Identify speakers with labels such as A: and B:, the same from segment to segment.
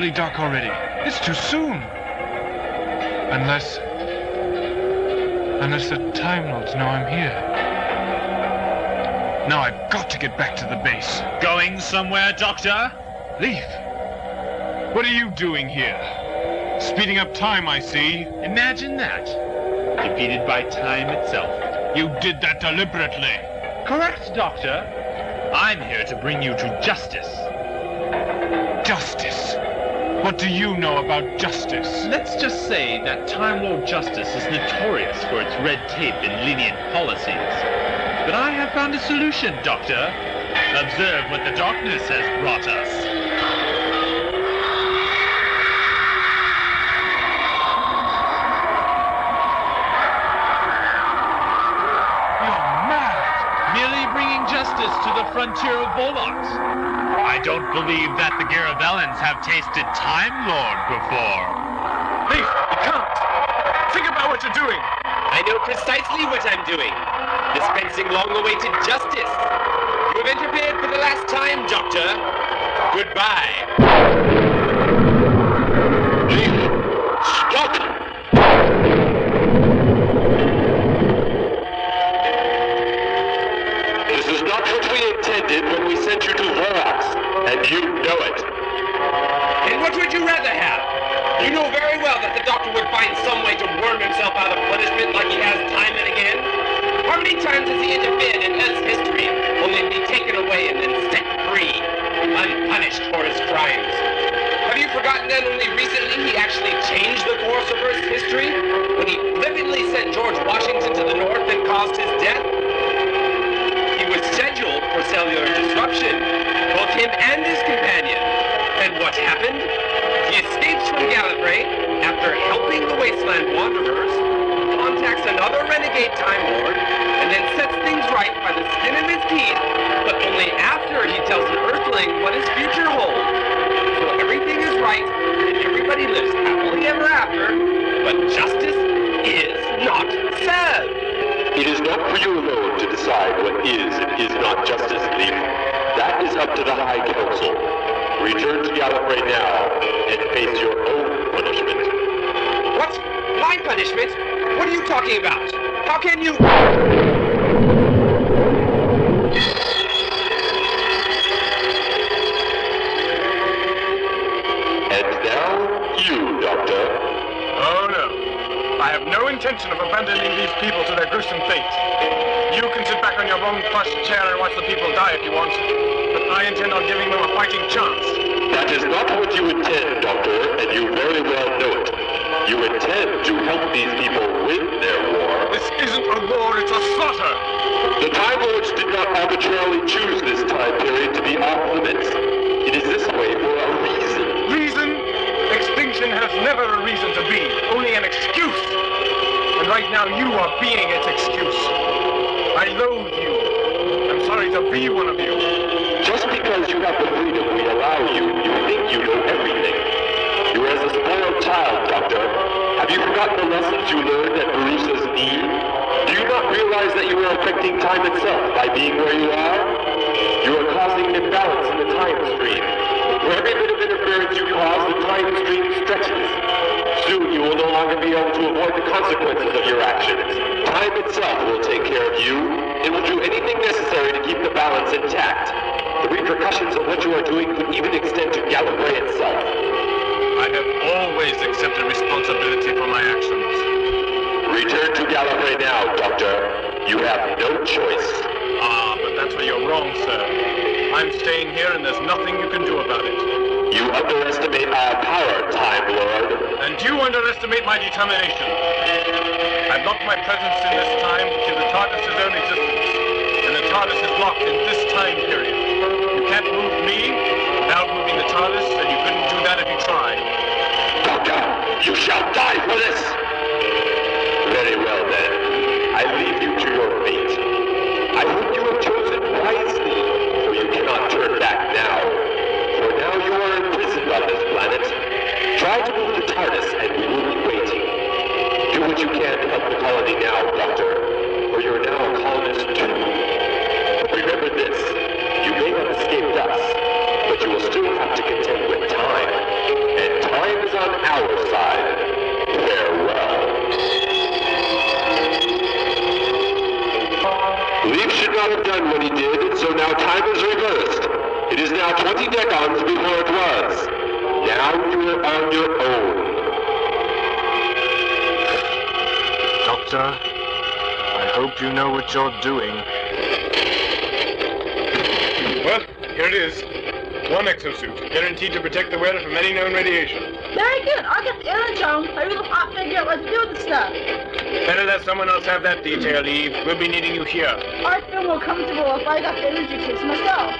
A: totally dark already. It's too soon. Unless. Unless the Time Lords know I'm here. Now I've got to get back to the base.
B: Going somewhere, Doctor?
A: Leaf! What are you doing here? Speeding up time, I see.
B: Imagine that. Defeated by time itself.
A: You did that deliberately.
B: Correct, Doctor. I'm here to bring you to justice.
A: Justice? What do you know about justice?
B: Let's just say that Time Lord Justice is notorious for its red tape and lenient policies. But I have found a solution, Doctor. Observe what the darkness has brought us.
A: You're mad!
B: Merely bringing justice to the frontier of Volux. I don't believe that the Garavellans have tasted Time Lord before.
A: Leaf, you can't! Think about what you're doing!
C: I know precisely what I'm doing. Dispensing long-awaited justice. You have interfered for the last time, Doctor. Goodbye.
D: Leaf, stop! This is not what we intended when we sent you to Vorax, and you know it.
C: And what would you rather have? You know very well that the Doctor would find some way to worm himself out of punishment like he has time and again. How many times has he interfered in Earth's history, only to be taken away and then set free, unpunished for his crimes? Have you forgotten that only recently he actually changed the course of Earth's history when he flippantly sent George Washington to the north and caused his death? He was scheduled for cellular disruption, and his companion. And what happened? He escapes from Gallifrey after helping the Wasteland Wanderers, contacts another renegade Time Lord, and then sets things right by the skin of his teeth, but only after he tells an Earthling what his future holds. So everything is right, and everybody lives happily ever after, but justice is not served.
D: It is not for you alone to decide what is and is not justice. That is up to the High Council. Return to Gallifrey now and face your own punishment.
C: What? My punishment? What are you talking about? How can you...
D: And now, you, Doctor.
A: Oh no. I have no intention of abandoning these people to their gruesome fate. You can sit back on your wrong plush chair and watch the people die if you want, but I intend on giving them a fighting chance.
D: That is not what you intend, Doctor, and you very well know it. You intend to help these people win their war.
A: This isn't a war, it's a slaughter!
D: The Time Lords did not arbitrarily choose this time period to be off limits. It is this way for a reason.
A: Reason? Extinction has never a reason to be, only an excuse. And right now you are being its excuse. I loathe you. I'm sorry to be one of you.
D: Just because you have the freedom we allow you, you think you know everything. You're as a spoiled child, Doctor. Have you forgotten the lessons you learned at Borusa's knee? Do you not realize that you are affecting time itself by being where you are? You are causing an imbalance in the time stream. For every bit of interference you cause, the time stream stretches. Soon you will no longer be able to avoid the consequences of your actions. Time itself will take care of you. It will do anything necessary to keep the balance intact. The repercussions of what you are doing could even extend to Gallifrey itself.
A: I have always accepted responsibility for my actions.
D: Return to Gallifrey now, Doctor. You have no choice.
A: Ah, but that's where you're wrong, sir. I'm staying here and there's nothing you can do about it.
D: You underestimate our power, Time Lord.
A: And you underestimate my determination. I've locked my presence in this time to the TARDIS's own existence. And the TARDIS is locked in this time period. You can't move me without moving the TARDIS, and you couldn't do that if you tried.
D: Doctor, you shall die for this! To move the TARDIS what you're
A: doing. Well, here it is. One exosuit, guaranteed to protect the wearer from any known radiation.
E: Very good. I'll get the energy on. I really hot figure out what to do with the stuff.
A: Better let someone else have that detail, Eve. We'll be needing you here.
E: I feel more comfortable if I got the energy kits myself.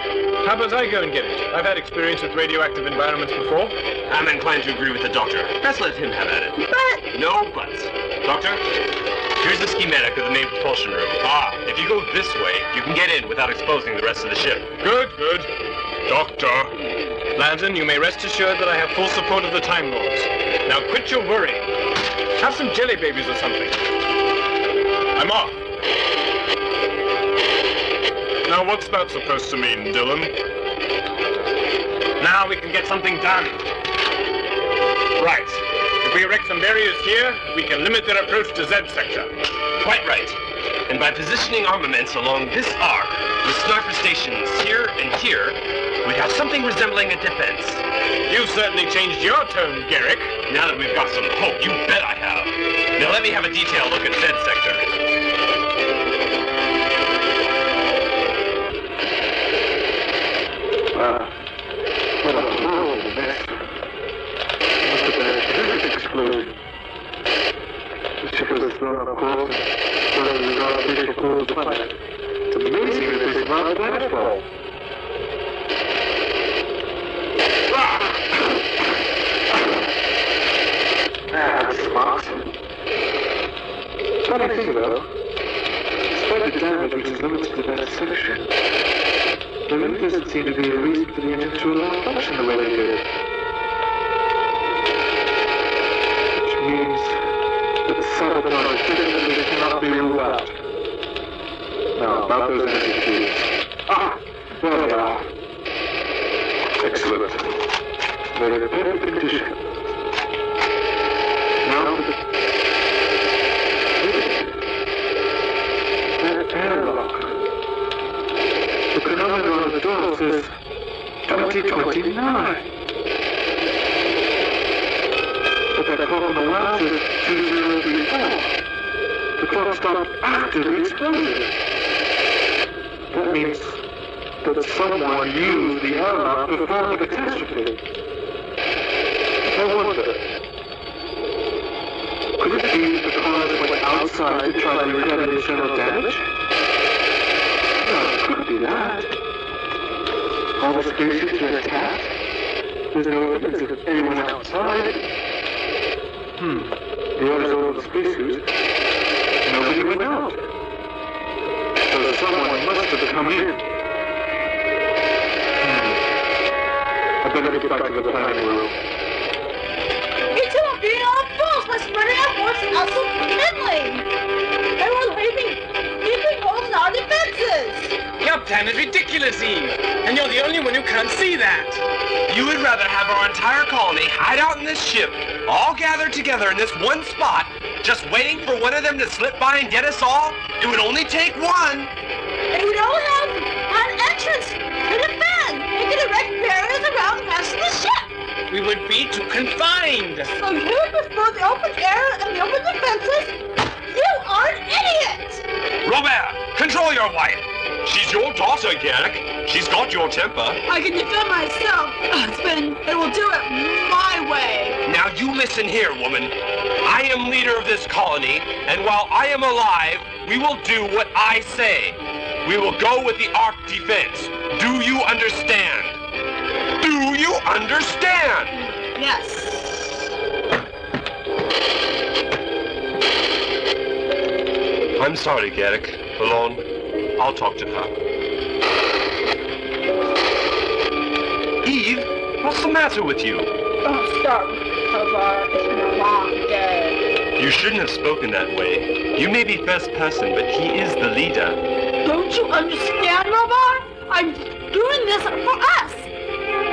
A: How about I go and get it? I've had experience with radioactive environments before.
D: I'm inclined to agree with the doctor. Best let him have at it.
E: But
D: No buts. Doctor, here's the schematic of the main propulsion room. Ah, if you go this way, you can get in without exposing the rest of the ship.
A: Good, good. Doctor. Landon, you may rest assured that I have full support of the Time Lords. Now quit your worrying. Have some jelly babies or something. I'm off. Now what's that supposed to mean, Dylan? Now we can get something done. Right. If we erect some barriers here, we can limit their approach to Z sector.
D: Quite right. And by positioning armaments along this arc, with sniper stations here and here, we'd have something resembling a defense.
A: You've certainly changed your tone, Garrick.
D: Now that we've got some hope, you bet I have. Now let me have a detailed look at Z sector.
F: Thrown off course pull of planet. It's amazing that they survived that fall. Ah, that smart. Funny thing though, despite the damage which is limited to that section, there really doesn't seem to be a reason for the engine to allow function the way they did. That sabotage definitely cannot be out. About those energy. Ah, there they. Excellent. They're in perfect condition. That means that someone used the airlock before the catastrophe. I wonder, could it be that the pilot went outside to try to repair the internal damage? No, it couldn't be that. All the spacesuits are attacked. There's no evidence of anyone outside. Hmm. The others all the spacesuits. Nobody went out. So someone must have come in. Hmm. I better get back to the planning room.
E: it's all being all false by spreading our forces out so thinly. And we're leaving, leaving holes in our defenses.
G: Your plan is ridiculous, Eve. And you're the only one who can't see that.
D: You would rather have our entire colony hide out in this ship, all gathered together in this one spot, just waiting for one of them to slip by and get us all? It would only take one.
E: And we don't have an entrance to defend. We can erect barriers around the rest of the ship.
G: We would be too confined.
E: So you prefer the open air and the open defenses? You are an idiot!
D: Robert, control your wife. She's your daughter, Garrick. She's got your temper.
E: I can defend myself, husband, and will do it my way.
D: Now you listen here, woman. I am leader of this colony, and while I am alive, we will do what I say. We will go with the arc defense. Do you understand? Do you understand?
E: Yes.
D: I'm sorry, Garrick. Alone, I'll talk to her. Eve, what's the matter with you?
E: Don't start, Tovar. It's been a long day.
D: You shouldn't have spoken that way. You may be first person, but he is the leader.
E: Don't you understand, Robert? I'm doing this for us.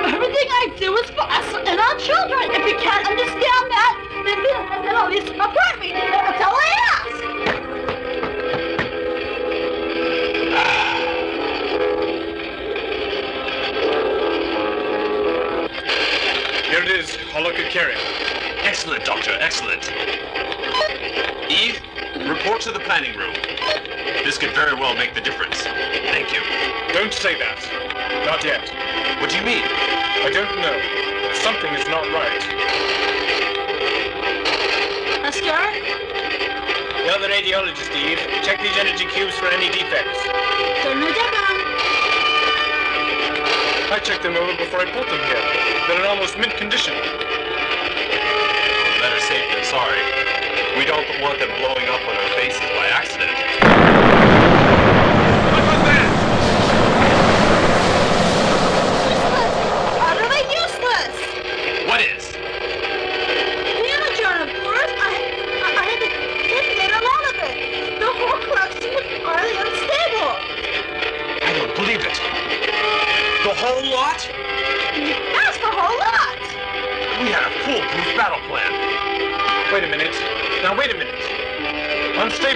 E: Everything I do is for us and our children. If you can't understand that, then, then at least support me. That's all I ask.
A: Here it is. All carry.
D: Excellent, Doctor. Excellent. Eve, to the planning room. This could very well make the difference. Thank you.
A: Don't say that. Not yet.
D: What do you mean?
A: I don't know. Something is not right.
E: Oscar?
G: You're the radiologist, Eve. Check these energy cubes for any defects.
E: Turn the on.
A: I checked them over before I put them here. They're in almost mint condition.
D: Better safe than sorry. We don't want them blowing up on our faces by accident.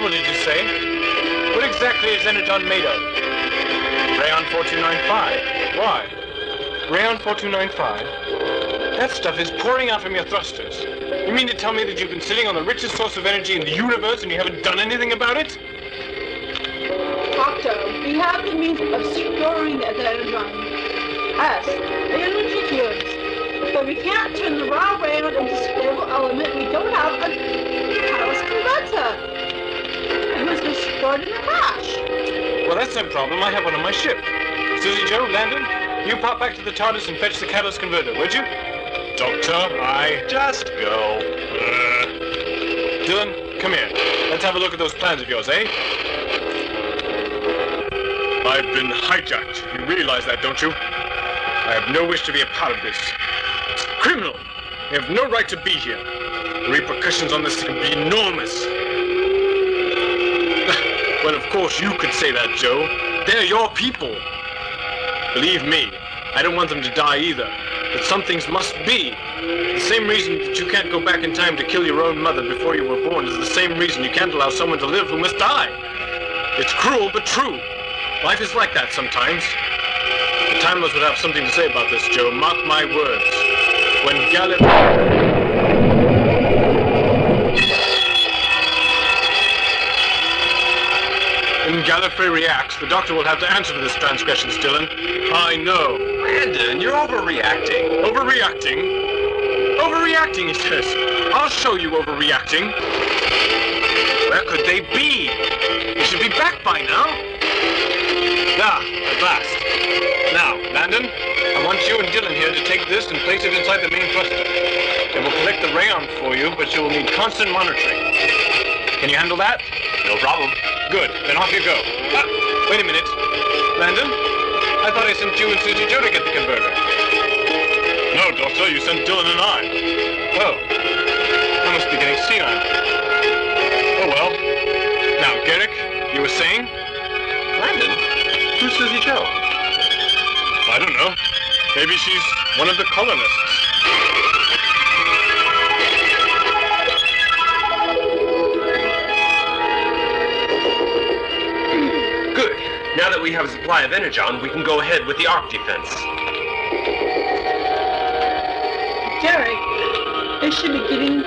E: Unstable,
A: did you say? What exactly is Energon made of? Rayon 4295. Why? Rayon 4295? That stuff is pouring out from your thrusters. You mean to tell me that you've been sitting on the richest source of energy in the universe and you haven't done anything about it?
E: Doctor, we have the means of storing the energon. Yes, the energy cubes. But we can't turn the raw rayon into stable element. We don't have a catalyst converter.
A: Well, that's no problem. I have one on my ship. Susie Joe, Landon, you pop back to the TARDIS and fetch the catalyst converter, would you? Doctor, I... Just go. Uh, Dylan, come here. Let's have a look at those plans of yours, eh? I've been hijacked. You realize that, don't you? I have no wish to be a part of this. It's criminal. You have no right to be here. The repercussions on this can be enormous. Well, of course you could say that, Joe. They're your people. Believe me, I don't want them to die either. But some things must be. The same reason that you can't go back in time to kill your own mother before you were born is the same reason you can't allow someone to live who must die. It's cruel, but true. Life is like that sometimes. The Time Lords would have something to say about this, Joe. Mark my words. When Gallif... When Gallifrey reacts, the Doctor will have to answer for this transgression, Dylan. I know.
D: Landon, you're overreacting.
A: Overreacting? Overreacting, he says. I'll show you overreacting. Where could they be? They should be back by now. Ah, at last. Now, Landon, I want you and Dylan here to take this and place it inside the main thruster. It will collect the rayon for you, but you will need constant monitoring. Can you handle that?
D: No problem.
A: Good. Then off you go. Ah, wait a minute. Landon, I thought I sent you and Susie Joe to get the converter. No, Doctor, you sent Dylan and I. Oh. I must be getting senile. Oh well. Now, Garrick, you were saying?
D: Landon, who's Susie Joe?
A: I don't know. Maybe she's one of the colonists.
D: That we have a supply of energon, we can go ahead with the arc defense.
E: Derek, they should be getting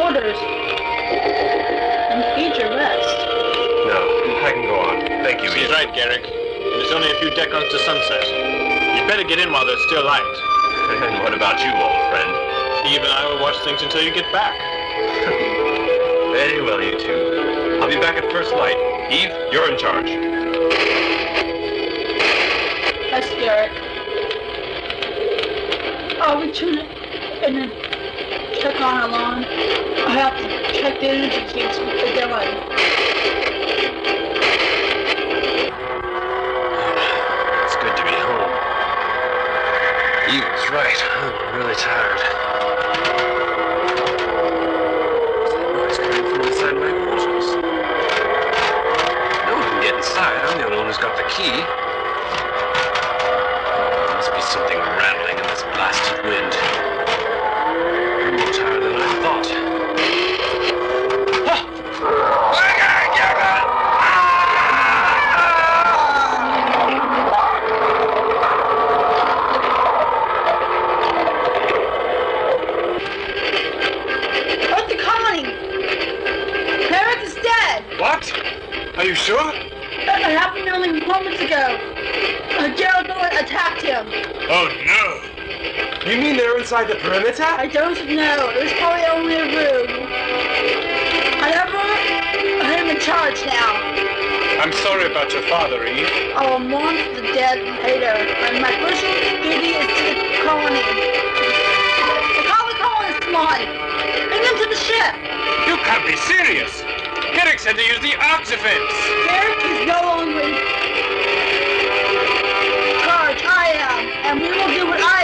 E: orders. And need your rest.
D: No, I can go on. Thank you,
A: He's
D: Ian.
A: right, Garrick. There's only a few decons to sunset. You'd better get in while there's still light.
D: And what about you, old friend?
A: Eve and I will watch things until you get back.
D: Very well, you two. I'll be back at first light. Eve, you're in charge.
E: That's Derek. I'll return it oh, and then check on alone. I have to check the energy cubes with the Dylan.
H: You
D: mean they're inside the perimeter?
E: I don't know. It was probably only a room. However, I'm in charge now.
I: I'm sorry about your father, Eve.
E: I will mourn the dead later. And my first duty is to the colony. The colony colonists, come on. Bring them to the ship.
I: You can't be serious. Garrick said to use the defense.
E: Derek is no longer in charge. I am. And we will do what I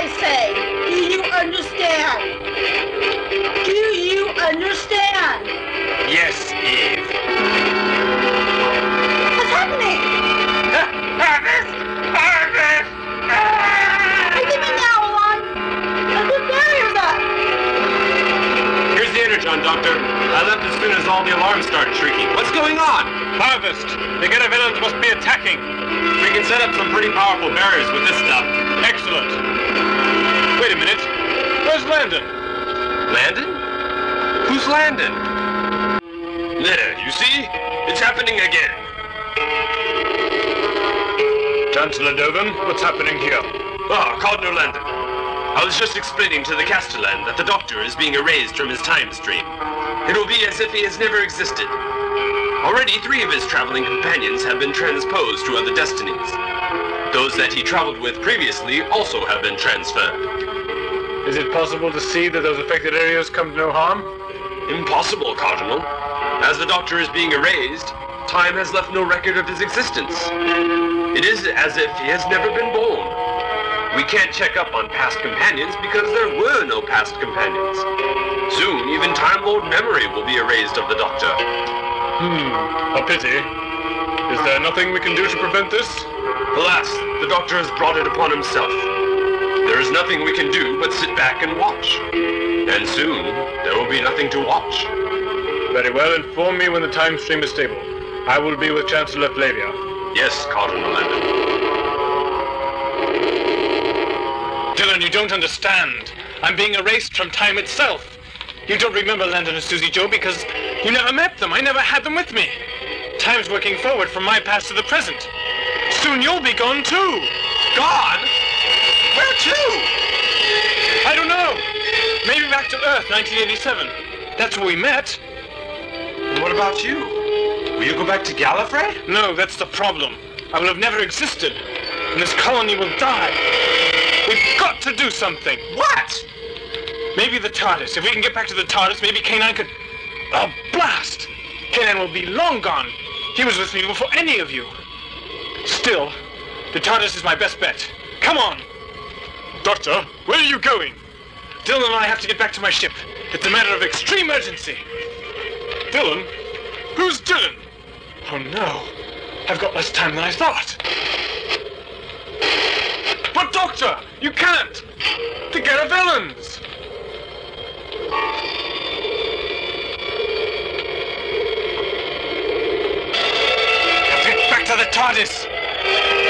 I: Harvest. The Geta villains must be attacking.
D: We can set up some pretty powerful barriers with this stuff.
I: Excellent. Wait a minute. Where's Landon?
D: Landon? Who's Landon? There, you see? It's happening again.
I: Chancellor Dovin, what's happening here?
D: Ah, Cardinal Landon. I was just explaining to the Castellan that the Doctor is being erased from his time stream. It will be as if he has never existed. Already three of his traveling companions have been transposed to other destinies. Those that he traveled with previously also have been transferred.
I: Is it possible to see that those affected areas come to no harm?
D: Impossible, Cardinal. As the Doctor is being erased, time has left no record of his existence. It is as if he has never been born. We can't check up on past companions because there were no past companions. Soon, even Time Lord memory will be erased of the Doctor.
I: Hmm, a pity. Is there nothing we can do to prevent this?
D: Alas, the Doctor has brought it upon himself. There is nothing we can do but sit back and watch. And soon, there will be nothing to watch.
I: Very well, inform me when the time stream is stable. I will be with Chancellor Flavia.
D: Yes, Cardinal Landon.
A: You don't understand. I'm being erased from time itself. You don't remember Landon and Susie Joe because you never met them. I never had them with me. Time's working forward from my past to the present. Soon you'll be gone too.
D: Gone? Where to?
A: I don't know. Maybe back to Earth, 1987. That's where we met.
D: And what about you? Will you go back to Gallifrey?
A: No, that's the problem. I will have never existed, and this colony will die. We've got to do something.
D: What?
A: Maybe the TARDIS. If we can get back to the TARDIS, maybe K9 could. Oh, blast! K9 will be long gone. He was with me before any of you. Still, the TARDIS is my best bet. Come on! Doctor, where are you going? Dylan and I have to get back to my ship. It's a matter of extreme urgency. Dylan? Who's Dylan? Oh no. I've got less time than I thought. But Doctor, you can't! The to get back to the TARDIS!